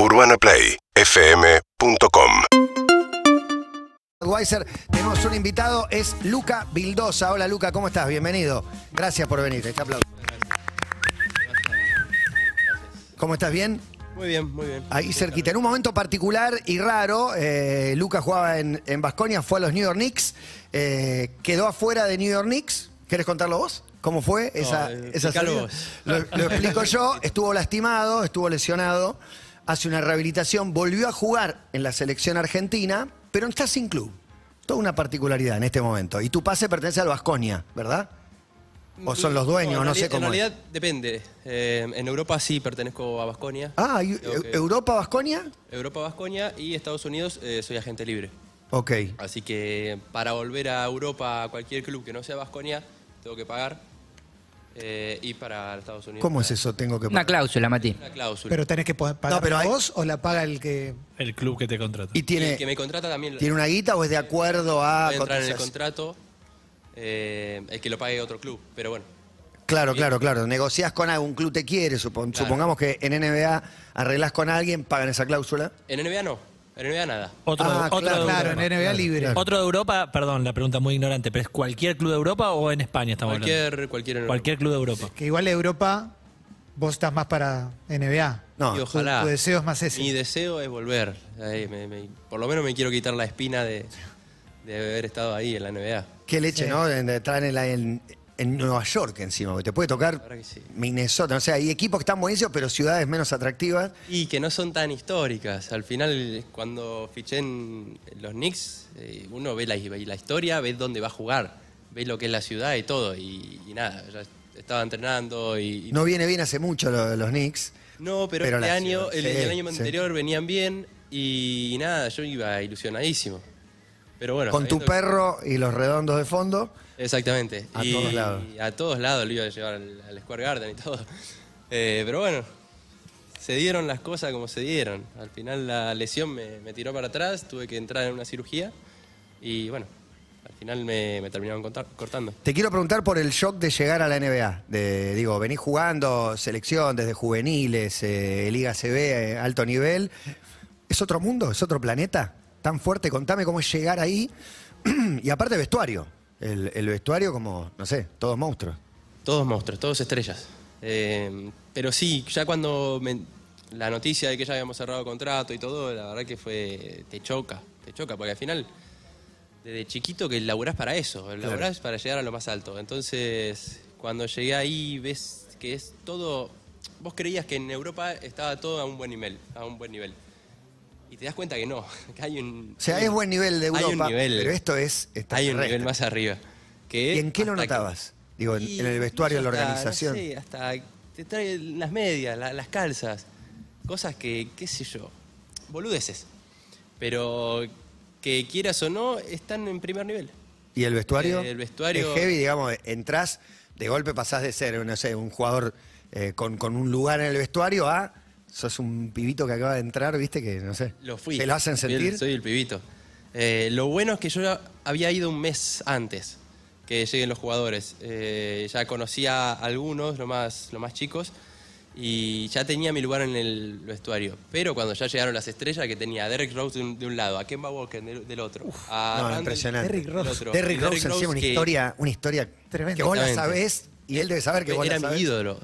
UrbanaPlayFM.com Weiser, tenemos un invitado, es Luca Bildosa. Hola Luca, ¿cómo estás? Bienvenido. Gracias por venir. Este aplauso. ¿Cómo estás? ¿Bien? Muy bien, muy bien. Ahí cerquita. En un momento particular y raro, eh, Luca jugaba en, en Basconia, fue a los New York Knicks, eh, quedó afuera de New York Knicks. ¿Querés contarlo vos? ¿Cómo fue esa, eh, esa salida? vos. Lo, lo explico yo. Estuvo lastimado, estuvo lesionado, hace una rehabilitación, volvió a jugar en la selección argentina, pero está sin club. Toda una particularidad en este momento. Y tu pase pertenece al Basconia, ¿verdad? O son los dueños, en no, sé cómo En es. realidad depende. Eh, en Europa sí pertenezco a Basconia. Ah, ¿y- Tengo que- ¿Europa, Basconia? Europa, Basconia y Estados Unidos eh, soy agente libre. Ok. Así que para volver a Europa a cualquier club que no sea Basconia, tengo que pagar. Eh, y para Estados Unidos. ¿Cómo es eso? Tengo que Una cláusula, Mati. Una cláusula. Pero tenés que pagar No, pero hay- vos o la paga el que. El club que te contrata. ¿Y Y tiene, el que me contrata también. tiene una guita o es de acuerdo a Puede entrar en el cotización? contrato. eh, el que lo pague otro club. Pero bueno. Claro, claro, claro. Negociás con algún club te quiere, supon- Claro. supongamos que en NBA arreglás con alguien, pagan esa cláusula. En NBA no. En NBA nada. Otro, Ah, otro claro, de Claro, Europa. en NBA libre. claro. Otro de Europa, perdón, la pregunta muy ignorante, pero ¿es cualquier club de Europa o en España estamos hablando? Cualquier, cualquier en. Cualquier club de Europa. Que igual Europa, vos estás más para NBA. No, Y ojalá. tu deseo es más ese. Mi deseo es volver. Ahí, me- me- por lo menos me quiero quitar la espina de, de haber estado ahí en la NBA. qué leche, Sí. ¿no? De, de estar en, Nueva York encima, que te puede tocar sí. Minnesota. O sea, hay equipos que están buenísimos, pero ciudades menos atractivas. Y que no son tan históricas. Al final, cuando fiché en los Knicks, eh, uno ve la, ve la historia, ve dónde va a jugar, ve lo que es la ciudad y todo. Y, y nada, ya estaba entrenando y... y- No viene bien hace mucho lo los Knicks. No, pero, Pero este año, el, sí, el año sí. anterior venían bien y, nada, yo iba ilusionadísimo. Pero bueno. con tu que- perro y los redondos de fondo. Exactamente. A y, todos lados. y a todos lados lo iba a llevar al, al Square Garden y todo. Eh, pero bueno, se dieron las cosas como se dieron. Al final la lesión me, me tiró para atrás, tuve que entrar en una cirugía y bueno, al final me, me terminaron contar- cortando. Te quiero preguntar por el shock de llegar a la NBA. De, digo, venís jugando selección desde juveniles, eh, Liga CB, eh, alto nivel. ¿Es otro mundo? ¿Es otro planeta? Tan fuerte, contame cómo es llegar ahí. y aparte vestuario. El, el vestuario como, no sé, todos monstruos. Todos monstruos, todos estrellas. Eh, pero sí, ya cuando me- la noticia de que ya habíamos cerrado contrato y todo, la verdad que fue. te choca, te choca, porque al final, desde chiquito que laburás para eso, laburás para llegar a lo más alto. Entonces, cuando llegué ahí, ves que es todo. Vos creías que en Europa estaba todo a un buen nivel, a un buen nivel. Y te das cuenta que no, que hay un. O sea, es buen nivel de hay un Europa, nivel. pero esto es Hay un nivel más arriba. Que ¿Y en qué lo que- notabas? Digo, en, el vestuario, en la organización. No sé, hasta te trae las medias, la- las calzas, cosas que, qué sé yo, boludeces. Pero que quieras o no, están en primer nivel. ¿Y el vestuario? Eh, el vestuario- Es heavy, digamos, entrás, de golpe pasás de ser, no sé, un jugador eh, con, con un lugar en el vestuario a sos un pibito que acaba de entrar, viste, que no sé. Lo fui. ¿Te lo hacen Soy el- sentir? Soy el pibito. Eh, lo bueno es que yo había ido un mes antes que lleguen los jugadores. Eh, ya conocía a algunos, los más, los más chicos, y ya tenía mi lugar en el vestuario. Pero cuando ya llegaron las estrellas, que tenía a Derrick Rose de un, de un lado, a Kemba Walker del, del otro, a No, Randall impresionante. Derrick Rose. Derrick Rose encima una que historia, una historia Tremendo. que vos la sabés y él debe saber que vos Era la mi sabés. ídolo.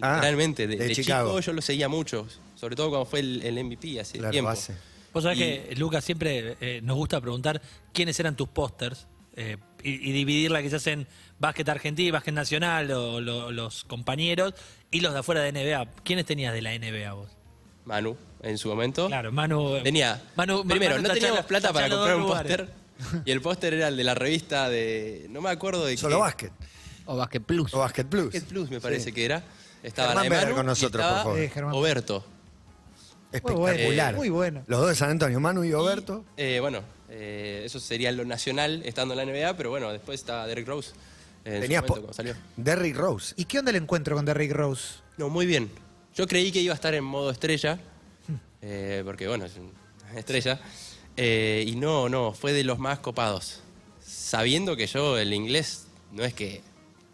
Ah, Literalmente. De, de de Chicago. chico yo lo seguía mucho. Sobre todo cuando fue el, el MVP hace Claro, tiempo. base. Vos sabés Y- que, Lucas, siempre eh, nos gusta preguntar quiénes eran tus pósters eh, y, y dividirla quizás en básquet argentino, básquet nacional o lo- los compañeros y los de afuera de NBA. ¿Quiénes tenías de la NBA vos? Manu, en su momento. Claro, Manu. eh, Tenía. Manu- primero, Manu no teníamos plata para comprar un póster. Y el póster era el de la revista de. No me acuerdo de Solo qué. básquet. O Basket Plus. O Basket Plus. Basket Plus me parece Sí. que era. Estaba Germán Manu con y nosotros, estaba por favor. Eh, Germán. Oberto. Espectacular. muy bueno. Los dos de San Antonio, Manu y Oberto. Eh, bueno, eh, eso sería lo nacional estando en la NBA, pero bueno, después está Derek Rose. eh, En su Tenías momento, po- cuando salió. Derrick Rose. ¿Y qué onda el encuentro con Derrick Rose? No, muy bien. Yo creí que iba a estar en modo estrella, eh, porque bueno, es una estrella. eh, y no, no, fue de los más copados. Sabiendo que yo el inglés no es que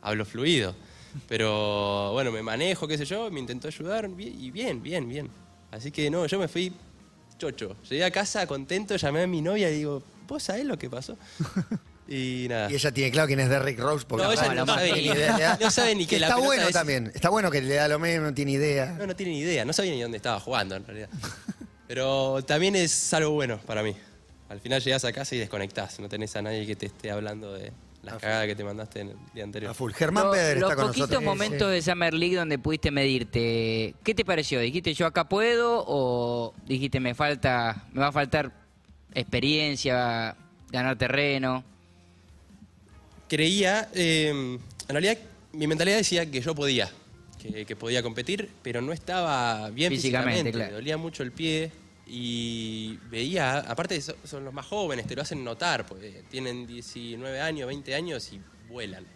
hablo fluido, pero bueno, me manejo, qué sé yo, me intentó ayudar y bien, bien, bien. Así que no, yo me fui chocho. Llegué a casa contento, llamé a mi novia y digo, ¿vos sabés lo que pasó? Y nada. Y ella tiene claro quién es Derrick Rose. Porque No, la ella no sabe ni- idea. No sabe ni la Está pelota bueno es- también. Está bueno que le da lo mismo, no tiene idea. No, no tiene ni idea, no sabía ni dónde estaba jugando en realidad. Pero también es algo bueno para mí. Al final llegás a casa y desconectás, no tenés a nadie que te esté hablando de las cagadas que te mandaste en el día anterior. A full. Germán Lo- Peder los con poquitos nosotros. momentos de Summer League donde pudiste medirte, ¿qué te pareció? ¿Dijiste yo acá puedo o dijiste me falta, me va a faltar experiencia, ganar terreno? Creía, eh, en realidad mi mentalidad decía que yo podía, que, que podía competir, pero no estaba bien Físicamente, físicamente, claro. me dolía mucho el pie y veía, aparte so- son los más jóvenes, te lo hacen notar, porque tienen 19 años, 20 años y vuelan.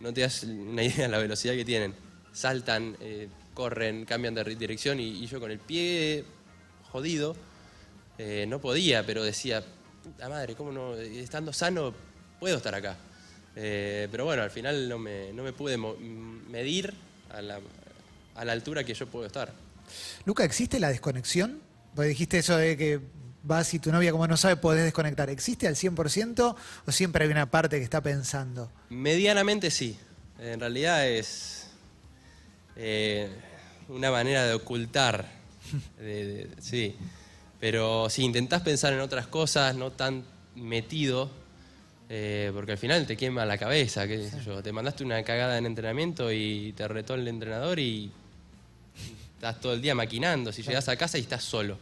No te das una idea de la velocidad que tienen. Saltan, eh, corren, cambian de dirección y, yo con el pie jodido eh, no podía, pero decía, puta madre, ¿cómo no? Estando sano puedo estar acá. Eh, pero bueno, al final no me, no me pude medir a la, a la altura que yo puedo estar. Luca, ¿existe la desconexión? Porque dijiste eso de que vas y tu novia como no sabe podés desconectar. ¿Existe al 100% o siempre hay una parte que está pensando? Medianamente sí. En realidad es eh, una manera de ocultar. de- de- sí. Pero si intentás pensar en otras cosas, no tan metido, eh, porque al final te quema la cabeza, qué sé yo. Te mandaste una cagada en entrenamiento y te retó el entrenador y estás todo el día maquinando. Si llegas a casa y estás solo.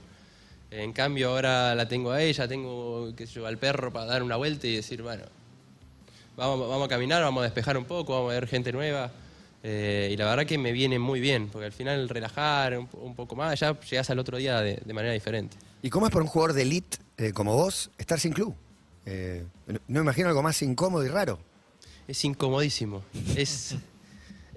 En cambio ahora la tengo a ella, tengo qué sé yo, al perro para dar una vuelta y decir, bueno, vamos, vamos a caminar, vamos a despejar un poco, vamos a ver gente nueva. Eh, y la verdad que me viene muy bien, porque al final relajar un, un poco más, ya llegás al otro día de, de manera diferente. ¿Y cómo es para un jugador de elite eh, como vos estar sin club? Eh, no no me imagino algo más incómodo y raro. Es incomodísimo. Es.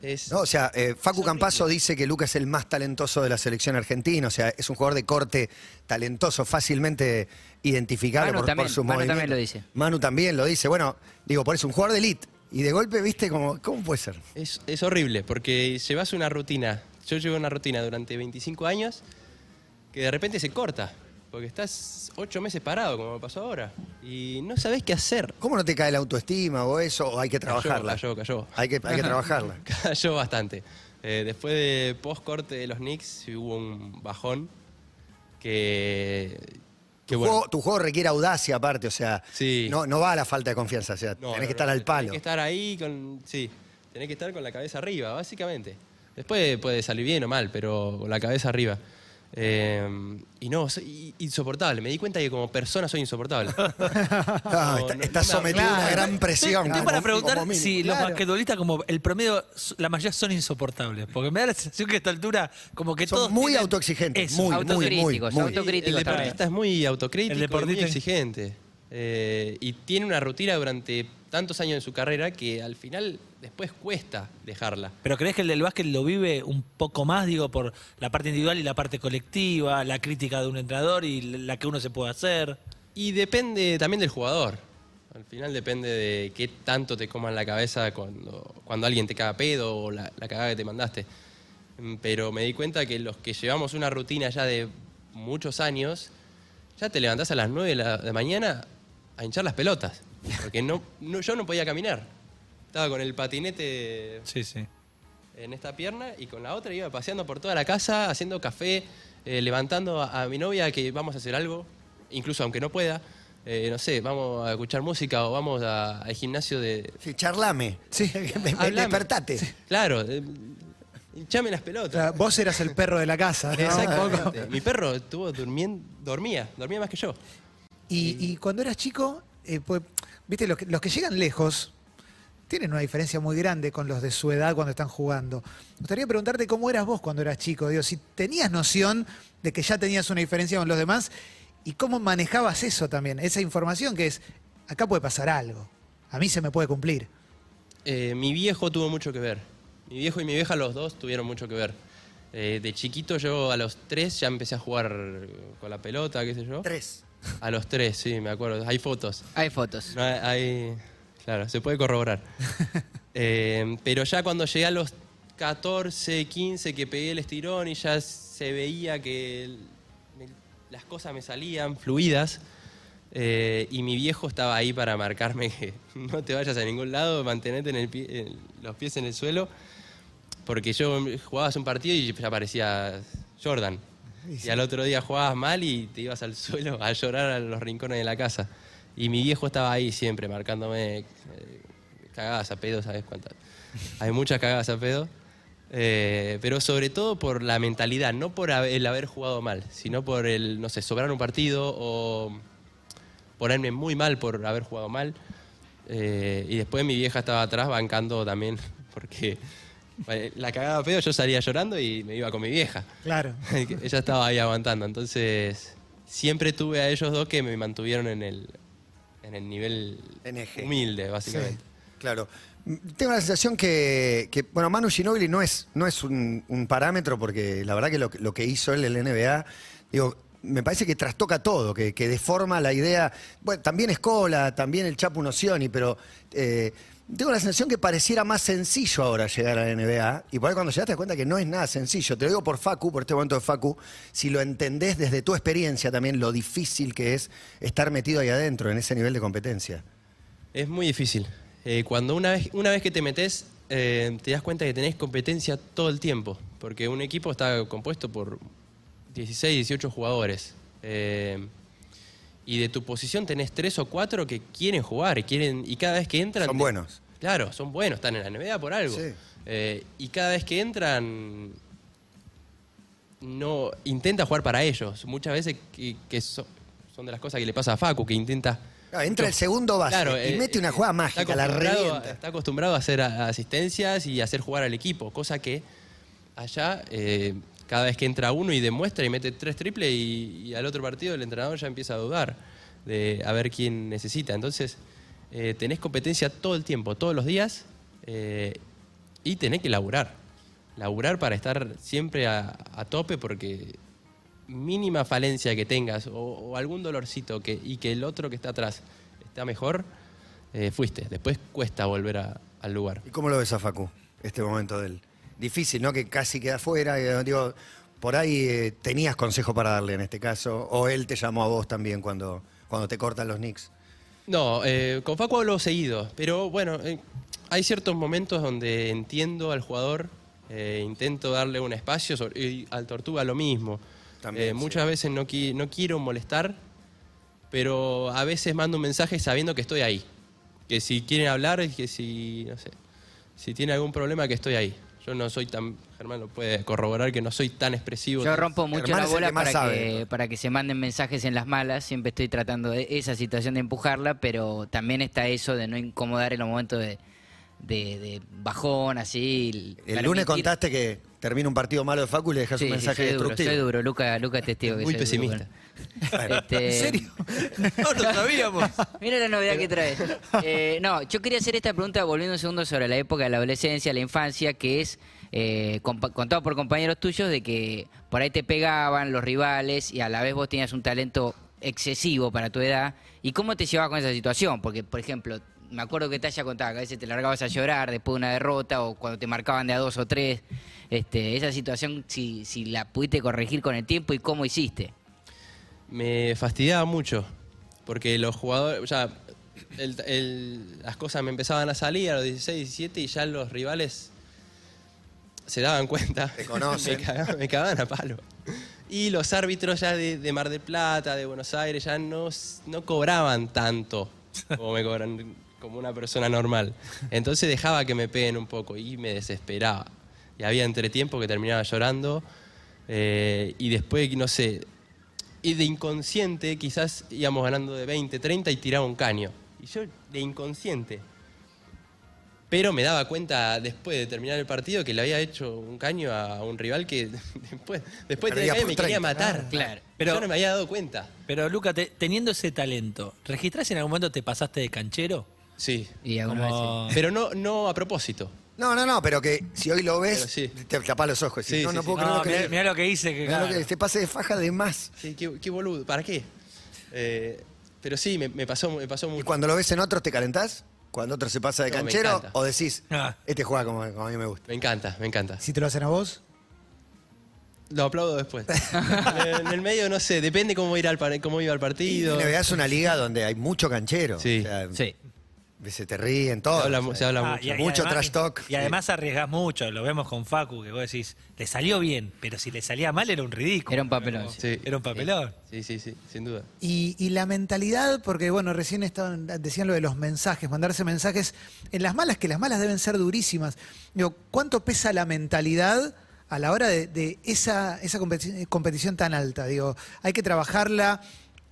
es No, o sea, eh, Facu Campazo dice que Lucas es el más talentoso de la selección argentina. O sea, es un jugador de corte talentoso, fácilmente identificable Manu por, también, por sus Manu movimientos. también lo dice. Manu también lo dice. Bueno, digo, por eso, un jugador de elite. Y de golpe, viste, como, ¿cómo puede ser? Es, es horrible, porque llevas una rutina. Yo llevo una rutina durante 25 años que de repente se corta, porque estás ocho meses parado, como me pasó ahora, y no sabés qué hacer. ¿Cómo no te cae la autoestima o eso? ¿O hay que trabajarla? Cayó, cayó. Hay que, hay que trabajarla. Cayó bastante. Eh, después de post corte de los Knicks hubo un bajón que. que Tu, bueno, juego, tu juego requiere audacia aparte, o sea, Sí. no, no va a la falta de confianza, o sea, no, tenés no, que estar al palo. Tenés que estar ahí con. Sí, tenés que estar con la cabeza arriba, básicamente. Después puede salir bien o mal, pero con la cabeza arriba. Eh, y no, soy insoportable. Me di cuenta que como persona soy insoportable. Ah, No, está- no, estás sometido a una claro. gran presión. Estoy como- para preguntar si los Claro. basquetbolistas, como el promedio, la mayoría son insoportables. Porque me da la sensación que a esta altura, como que Son todos. muy autoexigentes, eso. muy, muy, muy, Autocríticos, muy. El autocríticos también. deportista es muy autocrítico El y muy deportista- exigente. Eh, y tiene una rutina durante tantos años en su carrera que al final después cuesta dejarla. Pero crees que el del básquet lo vive un poco más, digo, por la parte individual y la parte colectiva, la crítica de un entrenador y la que uno se puede hacer? Y depende también del jugador. Al final depende de qué tanto te coman la cabeza cuando, cuando alguien te caga pedo o la, la cagada que te mandaste. Mm, Pero me di cuenta que los que llevamos una rutina ya de muchos años, ya te levantás a las 9 de la de mañana a hinchar las pelotas. Porque no, no- yo no podía caminar. Estaba con el patinete Sí, sí. en esta pierna y con la otra iba paseando por toda la casa, haciendo café, eh, levantando a, a mi novia que vamos a hacer algo, incluso aunque no pueda. Eh, no sé, vamos a escuchar música o vamos a- al gimnasio de... Sí, charlame. Sí. Me- me- Hablame. despertate. Claro, eh, hinchame las O pelotas. sea, vos eras el perro de la casa. ¿no? Exactamente. Mi perro estuvo durmiendo, dormía, dormía más que yo. Y, y cuando eras chico, eh, pues, viste, los que, los que llegan lejos tienen una diferencia muy grande con los de su edad cuando están jugando. Me gustaría preguntarte cómo eras vos cuando eras chico, digo, si tenías noción de que ya tenías una diferencia con los demás y cómo manejabas eso también, esa información que es, acá puede pasar algo, a mí se me puede cumplir. Eh, mi viejo tuvo mucho que ver. Mi viejo y mi vieja, los dos, tuvieron mucho que ver. Eh, de chiquito yo a los tres ya empecé a jugar con la pelota, qué sé yo. Tres. A los tres, sí, me acuerdo. Hay fotos. Hay fotos. No, hay, hay- claro, se puede corroborar. Eh, pero ya cuando llegué a los 14, 15, que pegué el estirón y ya se veía que el- me- las cosas me salían fluidas eh, y mi viejo estaba ahí para marcarme que no te vayas a ningún lado, mantenete en el pie- en los pies en el suelo, porque yo jugabas un partido y ya parecía Jordan. Y al otro día jugabas mal y te ibas al suelo a llorar a los rincones de la casa. Y mi viejo estaba ahí siempre marcándome eh, cagadas a pedo, ¿sabes cuántas? Hay muchas cagadas a pedo. Eh, pero sobre todo por la mentalidad, no por el haber jugado mal, sino por el, no sé, sobrar un partido o ponerme muy mal por haber jugado mal. Eh, y después mi vieja estaba atrás bancando también, porque eh, la cagada a pedo yo salía llorando y me iba con mi vieja. Claro. Ella estaba ahí aguantando. Entonces, siempre tuve a ellos dos que me mantuvieron en el, en el nivel humilde, básicamente. Claro. Tengo la sensación que, que, bueno, Manu Ginobili no es, no es un, un parámetro porque la verdad que lo, que- lo que hizo él en la NBA, digo, me parece que trastoca todo, que, que deforma la idea. Bueno, también Escola, también el Chapo Nocioni, pero eh, tengo la sensación que pareciera más sencillo ahora llegar a la NBA. Y por ahí cuando llegaste te das cuenta que no es nada sencillo. Te lo digo por Facu, por este momento de Facu, si lo entendés desde tu experiencia también, lo difícil que es estar metido ahí adentro, en ese nivel de competencia. Es muy difícil. Eh, cuando una vez, una vez que te metes, eh, te das cuenta que tenés competencia todo el tiempo, porque un equipo está compuesto por 16, 18 jugadores. Eh, y de tu posición tenés tres o cuatro que quieren jugar, y quieren, y cada vez que entran... Son buenos. Claro, son buenos, están en la NBA por algo. Sí. Eh, y cada vez que entran, no intenta jugar para ellos. Muchas veces que, que so- son de las cosas que le pasa a Facu, que intenta... Ah, entra el segundo base Claro, y eh, mete una jugada está mágica, la revienta. Está acostumbrado a hacer asistencias y a hacer jugar al equipo, cosa que allá eh, cada vez que entra uno y demuestra y mete tres triples y, al otro partido el entrenador ya empieza a dudar de a ver quién necesita. Entonces eh, tenés competencia todo el tiempo, todos los días eh, y tenés que laburar. Laburar para estar siempre a, tope porque mínima falencia que tengas o, algún dolorcito que, y que el otro que está atrás está mejor, eh, fuiste. Después cuesta volver a- al lugar. ¿Y cómo lo ves a Facu, este momento del Difícil, ¿no? Que casi queda fuera. eh, digo, por ahí eh, tenías consejo para darle en este caso, o él te llamó a vos también cuando, cuando te cortan los Knicks. No, eh, con Facu hablo seguido, pero bueno, eh, hay ciertos momentos donde entiendo al jugador, intento darle un espacio, sobre- y al Tortuga lo mismo. También, sí. Muchas veces no, qui- no quiero molestar, pero a veces mando un mensaje sabiendo que estoy ahí. Que si quieren hablar, que si, no sé, si tiene algún problema, que estoy ahí. Yo no soy tan, Germán lo puede corroborar, que no soy tan expresivo. Yo rompo mucho Germán la bola que para sabe, que, ¿no? para que se manden mensajes en las malas. Siempre estoy tratando de esa situación de empujarla, pero también está eso de no incomodar en los momentos de, de- de bajón, así. El lunes contaste que termina un partido malo de Facu y le dejas Sí, un sí, mensaje soy duro, destructivo. soy duro. Luca, Luca es testigo que Muy soy duro, pesimista. bueno. Este, ¿En serio? No lo sabíamos. Mira la novedad que trae. Eh, no, yo quería hacer esta pregunta volviendo un segundo sobre la época de la adolescencia, la infancia, que es eh, contado por compañeros tuyos de que por ahí te pegaban los rivales y a la vez vos tenías un talento excesivo para tu edad. ¿Y cómo te llevabas con esa situación? Porque, por ejemplo, me acuerdo que te haya contado que a veces te largabas a llorar después de una derrota o cuando te marcaban de a dos o tres. Este, esa situación, si, si la pudiste corregir con el tiempo y cómo hiciste. me fastidiaba mucho, porque los jugadores, ya el- el- las cosas me empezaban a salir a los 16, 17 y ya los rivales se daban cuenta. Te conocen. me, cagaban, me cagaban a palo. Y los árbitros ya de, de Mar del Plata, de Buenos Aires, ya no, no cobraban tanto como me cobran como una persona normal. Entonces dejaba que me peguen un poco y me desesperaba. Y había entretiempo que terminaba llorando. eh, y después, no sé, y de inconsciente quizás íbamos ganando de 20, 30 y tiraba un caño. Y yo de inconsciente. Pero me daba cuenta después de terminar el partido que le había hecho un caño a un rival que después, después de me quería 30, matar. claro. Pero Pero- yo no me había dado cuenta. Pero Luca, te- teniendo ese talento, ¿registrás en algún momento te pasaste de canchero? Sí. Y alguna vez sí. Como- Pero no, no a propósito. No, no, no, pero que si hoy lo ves, Pero sí. te tapás los ojos. y decís, Sí, no, sí, no sí. puedo No, creer mirá, lo que, mirá lo que hice. Que, mirá lo que claro. te pase de faja de más. Sí, qué, qué boludo. ¿Para qué? Eh, pero sí, me, me pasó, me pasó ¿Y mucho. cuando lo ves en otros te calentás? ¿Cuando otro se pasa de No, me canchero? encanta. ¿O decís, Ah. este juega como, como a mí me gusta? Me encanta, me encanta. Si te lo hacen a vos, Lo aplaudo después. en el medio, no sé, depende cómo, ir al, par- cómo iba el Y partido. NBA es una liga donde hay mucho canchero. Sí. O sea, Sí. Se te ríen Se habla, se habla Ah, mucho. y- y Mucho además- trash talk. Y además arriesgás mucho, lo vemos con Facu, que vos decís, le salió bien, pero si le salía mal era un ridículo. Era un papelón, Como- sí. Era un papelón. Sí, sí, sí, sin duda. Y, y la mentalidad, porque bueno, recién estaban, decían lo de los mensajes, mandarse mensajes. En las malas, que las malas deben ser durísimas. Digo, ¿cuánto pesa la mentalidad a la hora de, de esa, esa competi- competición tan alta? Digo, ¿hay que trabajarla?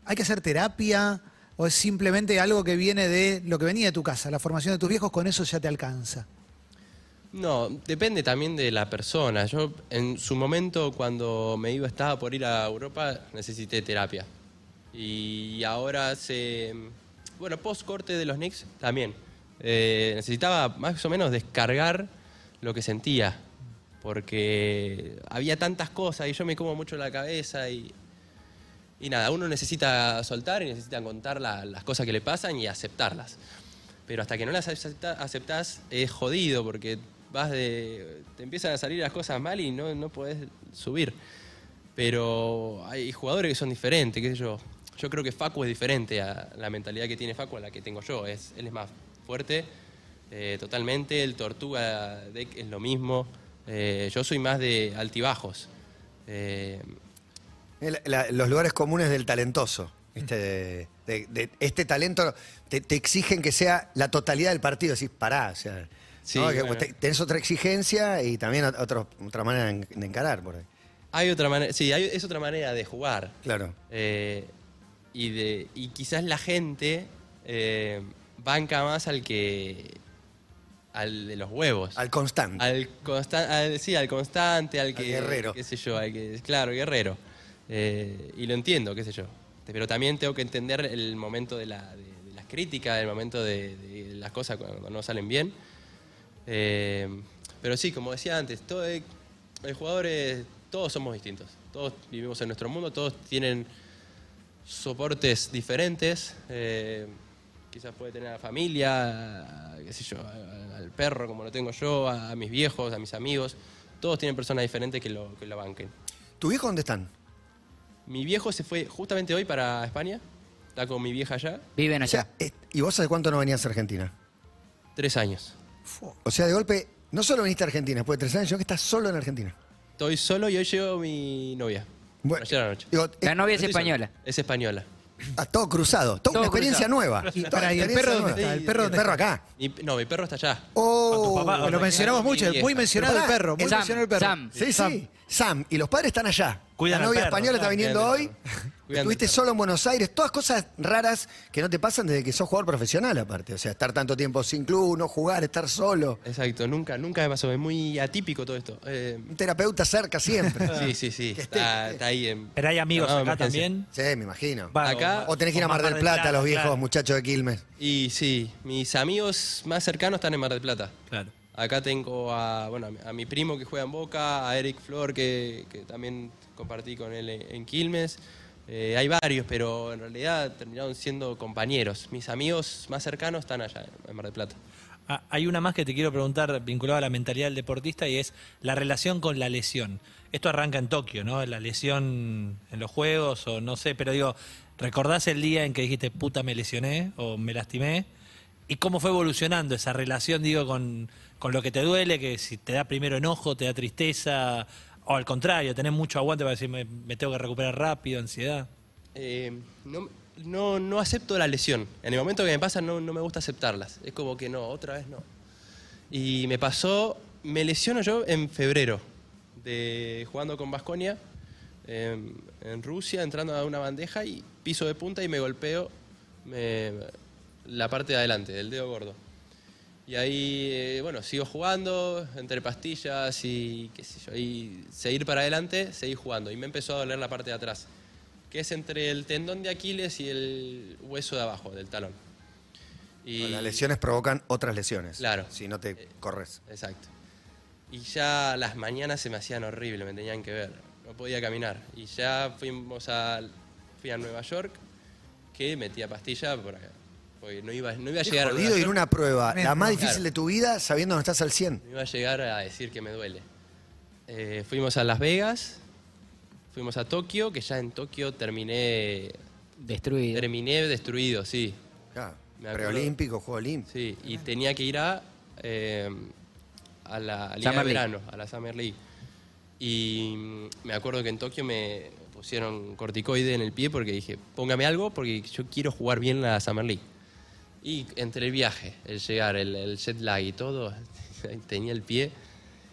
¿Hay que hacer terapia? ¿O es simplemente algo que viene de lo que venía de tu casa, la formación de tus viejos, con eso ya te alcanza? No, depende también de la persona. Yo en su momento cuando me iba, estaba por ir a Europa, necesité terapia. Y ahora se... Bueno, post corte de los Knicks también. Eh, necesitaba más o menos descargar lo que sentía. Porque había tantas cosas y yo me como mucho la cabeza y, y nada, uno necesita soltar y necesita contar la- las cosas que le pasan y aceptarlas. Pero hasta que no las acepta- aceptás es jodido porque vas de. te empiezan a salir las cosas mal y no, no podés subir. Pero hay jugadores que son diferentes, qué sé yo. Yo creo que Facu es diferente a la mentalidad que tiene Facu a la que tengo yo. Es, él es más fuerte, eh, totalmente. El Tortuga Deck es lo mismo. Eh, yo soy más de altibajos. Eh, El- la- los lugares comunes del talentoso. ¿viste? De, de- de- este talento te, te exigen que sea la totalidad del partido. Decís, pará, o sea. Sí, tenés otra exigencia y también ot- otro- otra manera de encarar por ahí. hay otra manera, sí, hay- es otra manera de jugar. Claro. Eh, y, de, y quizás la gente eh, banca más al que. al de los huevos. Al constante. Al, constan- al- sí, al constante, al que. guerrero. qué sé yo, al que. Claro, guerrero. Eh, y lo entiendo, qué sé yo. Pero también tengo que entender el momento de, la- de- de las críticas, el momento de, de las cosas cuando no salen bien. Eh, pero sí, como decía antes, todo el, el jugadores, todos somos distintos. Todos vivimos en nuestro mundo, todos tienen soportes diferentes. eh, quizás puede tener a la familia, qué sé yo, a- al perro como lo tengo yo, a, a mis viejos, a mis amigos. Todos tienen personas diferentes que lo, que lo banquen. ¿Tu viejo dónde están? Mi viejo se fue justamente hoy para España. Está con mi vieja allá. Viven O sea, allá. eh, ¿Y vos hace cuánto no venías a Argentina? Tres años. O sea, de golpe, no solo viniste a Argentina después de tres años, sino que estás solo en Argentina. Estoy solo y hoy llevo mi novia. Bueno, Ayer a la noche. digo, La novia es española. Es española. Ah, todo cruzado, toda Todo una experiencia cruzado. nueva. Y Toda pará, ¿y el perro dónde está? ¿El perro dónde El perro está? acá. Mi- no, mi perro está allá. Oh, papá. Lo mencionamos Mi mucho, vieja. muy mencionado el pará, perro, muy Sam, mencionado el perro. Sam. Sí, sí. Sam, y los padres están allá. Cuidan la al novia perro, española está claro. viniendo hoy. Estuviste solo en Buenos Aires. Todas cosas raras que no te pasan desde que sos jugador profesional, aparte. O sea, estar tanto tiempo sin club, no jugar, estar solo. Exacto, nunca, nunca me pasó. Es muy atípico todo esto. Eh, Un terapeuta cerca siempre. sí, sí, sí. Que esté, Está, que esté. está ahí en. Pero hay amigos acá también. Sí, me imagino. Va, Acá- O tenés que ir a Mar del Plata, los viejos claro. muchachos de Quilmes. Y sí, mis amigos más cercanos están en Mar del Plata. Claro. Acá tengo a, bueno, a mi- primo que juega en Boca, a Eric Flor que, que también compartí con él en Quilmes. Eh, hay varios, pero en realidad terminaron siendo compañeros. Mis amigos más cercanos están allá en Mar del Plata. Ah, hay una más que te quiero preguntar vinculada a la mentalidad del deportista y es la relación con la lesión. Esto arranca en Tokio, ¿no? La lesión en los juegos o no sé, pero digo, ¿recordás el día en que dijiste puta me lesioné o me lastimé? ¿Y cómo fue evolucionando esa relación, digo, con, con lo que te duele, que si te da primero enojo, te da tristeza, o al contrario, tenés mucho aguante para decir me, me tengo que recuperar rápido, ansiedad? Eh, no, no, acepto la lesión. En el momento que me pasa no, no me gusta aceptarlas. Es como que no, otra vez no. Y me pasó, me lesiono yo en febrero, de jugando con Vasconia en, en Rusia, entrando a una bandeja y piso de punta y me golpeo la parte de adelante, del dedo gordo. Y ahí, eh, bueno, sigo jugando entre pastillas y qué sé yo, y seguir para adelante, seguir jugando. Y me empezó a doler la parte de atrás, que es entre el tendón de Aquiles y el hueso de abajo, del talón. Y, Las lesiones provocan otras lesiones. Claro. Si no te corres. Exacto. Y ya las mañanas se me hacían horribles, me tenían que ver. No podía caminar. Y ya fuimos a, fui a Nueva York, que metía pastilla por acá, porque no iba, no iba a Es llegar a jodido ir a una prueba, la más difícil Claro. de tu vida, sabiendo que no estás al 100. No iba a llegar a decir que me duele. Eh, fuimos a Las Vegas, fuimos a Tokio, que ya en Tokio terminé, Destruido. terminé destruido, sí. Claro. Preolímpico, Juego Olímpico. Sí, y tenía que ir a, eh, a la Liga Summer de League. Verano, a la Summer League. Y mm, me acuerdo que en Tokio me pusieron corticoide en el pie porque dije, póngame algo porque yo quiero jugar bien la Summer League. Y entre el viaje, el llegar, el, el jet lag y todo, tenía el pie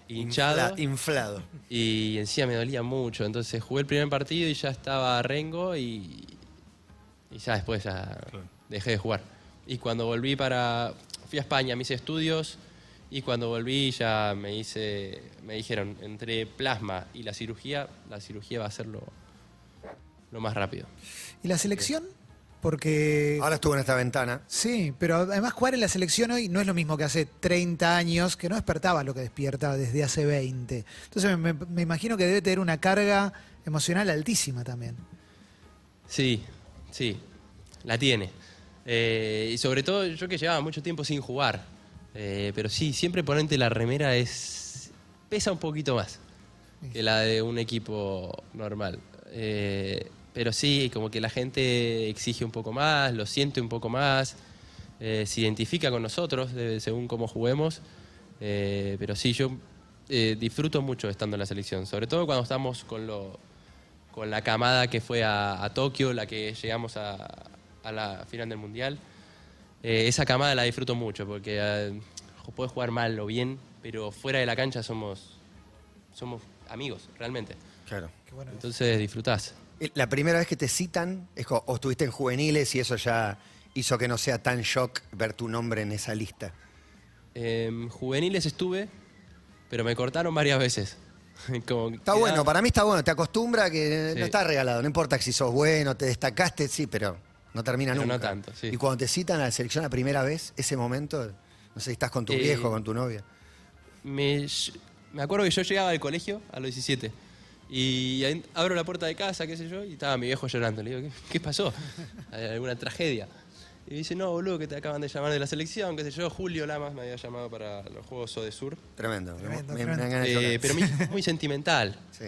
hinchado Infla- inflado. y encima me dolía mucho. Entonces jugué el primer partido y ya estaba Rengo y, y ya después ya dejé de jugar. Y cuando volví para... Fui a España, me hice estudios y cuando volví ya me hice... Me dijeron, entre plasma y la cirugía, la cirugía va a ser lo, lo más rápido. ¿Y la selección? Porque... Ahora estuvo en esta ventana. Sí, pero además jugar en la selección hoy no es lo mismo que hace 30 años, que no despertaba lo que despierta desde hace 20. Entonces me, me imagino que debe tener una carga emocional altísima también. Sí, sí, la tiene. Eh, y sobre todo yo que llevaba mucho tiempo sin jugar. Eh, pero sí, siempre ponerte la remera es pesa un poquito más que la de un equipo normal. Eh, pero sí, como que la gente exige un poco más, lo siente un poco más, eh, se identifica con nosotros de- según cómo juguemos. Eh, pero sí, yo eh, disfruto mucho estando en la selección, sobre todo cuando estamos con, lo, con la camada que fue a, a Tokio, la que llegamos a, a la final del Mundial. Eh, esa camada la disfruto mucho porque eh, puedes jugar mal o bien, pero fuera de la cancha somos, somos amigos, realmente. Claro. Qué bueno. Entonces disfrutás. Eh, La primera vez que te citan, es co- o estuviste en juveniles y eso ya hizo que no sea tan shock ver tu nombre en esa lista. En juveniles estuve, pero me cortaron varias veces. Como Está quedaba- bueno, para mí está bueno, te acostumbra que no está regalado, no importa si sos bueno, te destacaste, sí, pero no termina Pero no nunca. tanto, sí. Y cuando te citan a la selección la primera vez, ese momento, no sé si estás con tu Eh, viejo, con tu novia. me, me acuerdo que yo llegaba al colegio a los 17 y abro la puerta de casa, qué sé yo, y estaba mi viejo llorando. Le digo, ¿qué, qué pasó? ¿Hay ¿Alguna tragedia? Y me dice, no, boludo, que te acaban de llamar de la selección, qué sé yo. Julio Lamas me había llamado para los Juegos de Sur. Tremendo. Tremendo, me, Eh, pero muy, muy sentimental. Sí.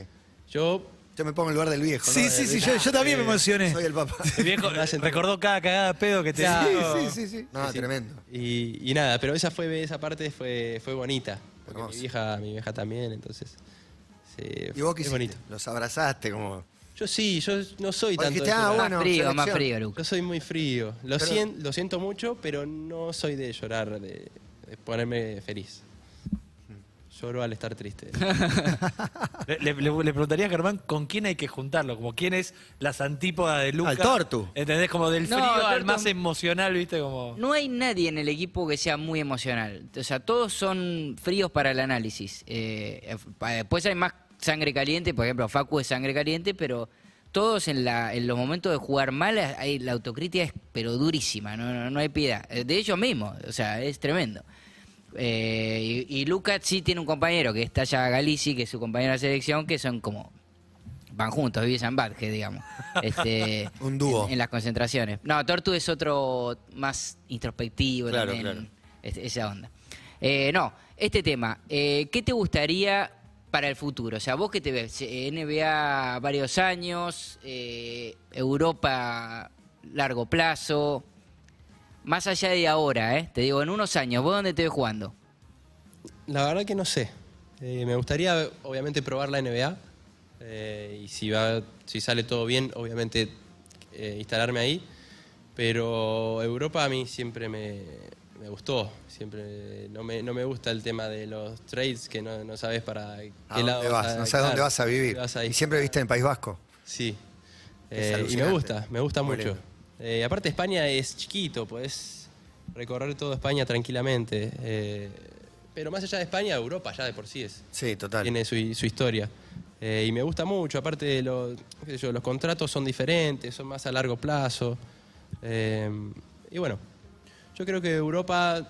Yo, Yo me pongo en el lugar del viejo. Sí, ¿no? sí, sí, yo, yo también me emocioné. Soy el papá. El viejo recordó cada cagada de pedo que te Claro. dio. Sí, sí, sí. No, tremendo. y, y nada, pero esa fue esa parte fue, fue bonita. Porque mi vieja, mi vieja también, entonces. Sí, ¿Y vos qué es hiciste? bonito. Los abrazaste como... Yo sí, yo no soy Vos tanto. de ah, llorar. bueno, más frío, más selección. frío, Luca. Yo soy muy frío. Lo, Pero- sien- lo siento mucho, pero no soy de llorar, de, de ponerme feliz. Lloro al estar triste. Le, le- le preguntaría a Germán con quién hay que juntarlo, como quién es las antípodas de Luca. Al Tortu. ¿Entendés? Como del No, frío al Tortu- más emocional, ¿viste? Como... No hay nadie en el equipo que sea muy emocional. O sea, todos son fríos para el análisis. Eh, pa- después hay más sangre caliente, por ejemplo, Facu es sangre caliente, pero todos en, la, en los momentos de jugar mal, hay, la autocrítica es pero durísima, no, no, no hay piedad. De ellos mismos, o sea, es tremendo. Eh, y, y Lucas sí tiene un compañero que está allá Galici, que es su compañero de selección, que son como van juntos, viven en Badge, digamos. Este, Un dúo. En, en las concentraciones. No, Tortu es otro más introspectivo Claro, también. claro. es- esa onda. Eh, no, este tema, eh, ¿qué te gustaría para el futuro? O sea, vos que te ves, Eh, NBA varios años, eh, Europa largo plazo, más allá de ahora, ¿eh? Te digo, en unos años, ¿vos dónde te ves jugando? La verdad que no sé. Me gustaría, obviamente, probar la NBA. y si, va, si sale todo bien, obviamente, instalarme ahí. Pero Europa a mí siempre me, me gustó. Siempre no me, no me gusta el tema de los trades, que no, no sabes para qué ¿A lado dónde vas? a- No sabes dónde vas a vivir. vas a. Y siempre viste en País Vasco. Sí. Eh, y me gusta, me gusta Muy mucho. Eh, aparte España es chiquito, podés recorrer toda España tranquilamente. Eh, pero más allá de España, Europa ya de por sí es. Sí, total. Tiene su, su historia. Eh, y me gusta mucho, aparte de los, qué sé yo, los contratos son diferentes, son más a largo plazo. Eh, y bueno, yo creo que Europa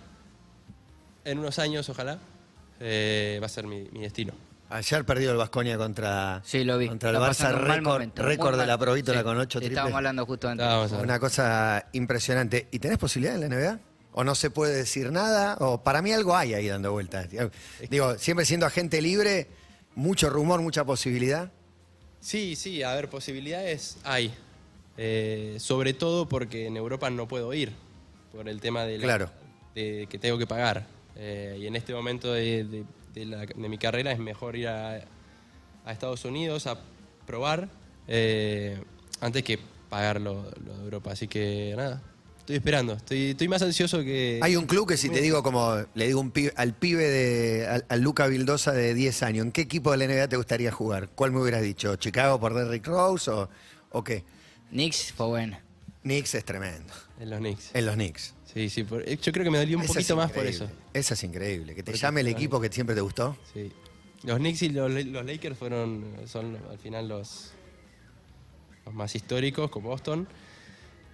en unos años, ojalá, eh, va a ser mi, mi destino. Ayer perdió el Vasconia contra, Sí, lo vi. contra el Está Barça, récord, de la provítola Sí, con ocho te triples. Estábamos hablando justo antes. Una cosa impresionante. ¿Y tenés posibilidad en la NBA? ¿O no se puede decir nada? O para mí algo hay ahí dando vueltas. Digo, siempre siendo agente libre, mucho rumor, mucha posibilidad. Sí, sí, a ver, posibilidades hay. Eh, sobre todo porque en Europa no puedo ir, por el tema de, la- Claro. de que tengo que pagar. Eh, y en este momento de, de- de la- de mi carrera es mejor ir a, a Estados Unidos a probar eh, antes que pagar lo, lo de Europa. Así que nada, estoy esperando. Estoy, estoy más ansioso que... Hay un club que si te digo como, le digo un pibe- al pibe de, al, al Luca Vildosa de 10 años, ¿en qué equipo de la NBA te gustaría jugar? ¿Cuál me hubieras dicho? ¿Chicago por Derrick Rose o, o qué? Knicks fue bueno. Knicks es tremendo. En los Knicks. En los Knicks. Sí, sí. por- eh, yo creo que me dolió un Esa es poquito más por increíble. eso. Esa es increíble. Que te Porque- llame el claro. equipo que siempre te gustó. Sí. Los Knicks y los, los Lakers fueron, son al final los, los más históricos con Boston.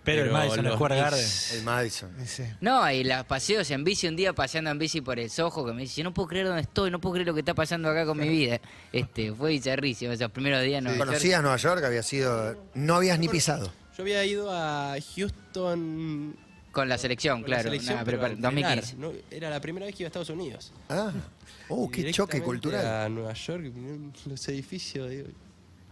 Pero, el Madison los Square Garden. Knicks- El Madison. Ese. No, y los paseos en bici, un día paseando en bici por el Soho, que me dice, yo no puedo creer dónde estoy, no puedo creer lo que está pasando acá con mi vida. Este, fue bizarrísimo esos primeros días. No, ¿Conocías Nueva York? Había sido. No habías ni pisado. Yo había ido a Houston Con la selección, con claro, la selección, pero entrenar, 2015. ¿no? Era la primera vez que iba a Estados Unidos. Ah. Oh, qué choque cultural. A Nueva York, los edificios. digo,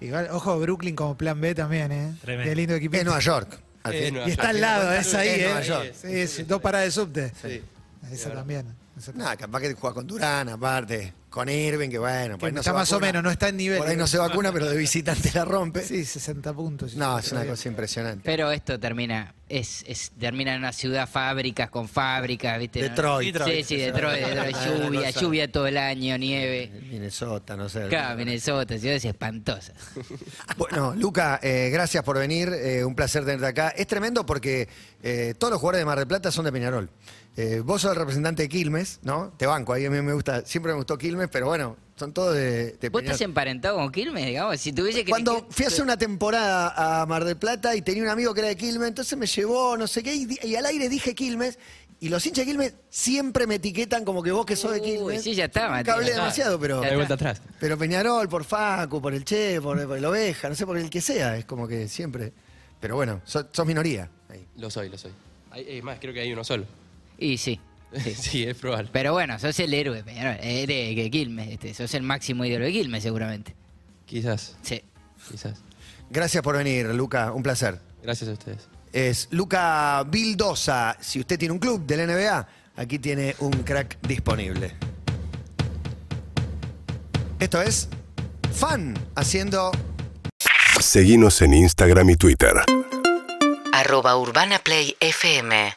Igual, ojo, Brooklyn como plan B también, ¿eh? Tremendo. Qué lindo equipo. Es Nueva York. al Eh, fin. Nueva Y está al lado, es ahí, ¿eh? Nueva York. Sí, sí, dos paradas de subte. Sí. Esa también. esa también. Nada, capaz que juega con Durán, aparte. Con Irving, que bueno. por ahí no está se más o menos, no está en nivel. Por ahí no se vacuna, pero de visitante la rompe. Sí, 60 puntos. No, es una cosa impresionante. Pero esto termina, es, es, termina en una ciudad fábricas con fábricas, ¿viste? ¿no? Detroit. Sí, sí, Detroit, Detroit, Ah, lluvia, lluvia todo el año, nieve. Minnesota, no sé. Acá, Minnesota, ciudades espantosas. Bueno, Luca, eh, gracias por venir. eh, un placer tenerte acá. Es tremendo porque eh, todos los jugadores de Mar del Plata son de Peñarol. Eh, vos sos el representante de Quilmes, ¿no? Te banco, ahí a mí me gusta, siempre me gustó Quilmes, pero bueno, son todos de, de ¿Vos estás emparentado con Quilmes, digamos? Si tuviese que... Cuando fui a hacer una temporada a Mar del Plata y tenía un amigo que era de Quilmes, entonces me llevó, no sé qué, y, al aire dije Quilmes, y los hinchas de Quilmes siempre me etiquetan como que vos que sos de Uy, Quilmes. sí, ya está, Nunca hablé demasiado, pero... Hay vuelta atrás. Pero Peñarol, por Facu, por el Che, por, por el Oveja, no sé, por el que sea, es como que siempre. Pero bueno, sos, sos minoría. ahí. Lo soy, lo soy. Hay- Es más, creo que hay uno solo. Y sí. sí. Sí, es probable. Pero bueno, sos el héroe Peñarol, eh, de, de Quilmes, este, sos el máximo ídolo de Quilmes seguramente. Quizás, Sí. quizás. Gracias por venir, Luca, un placer. Gracias a ustedes. Es Luca Vildosa. Si usted tiene un club de la NBA, aquí tiene un crack disponible. Esto es Fan haciendo Seguimos en Instagram y Twitter. arroba Urbana Play FM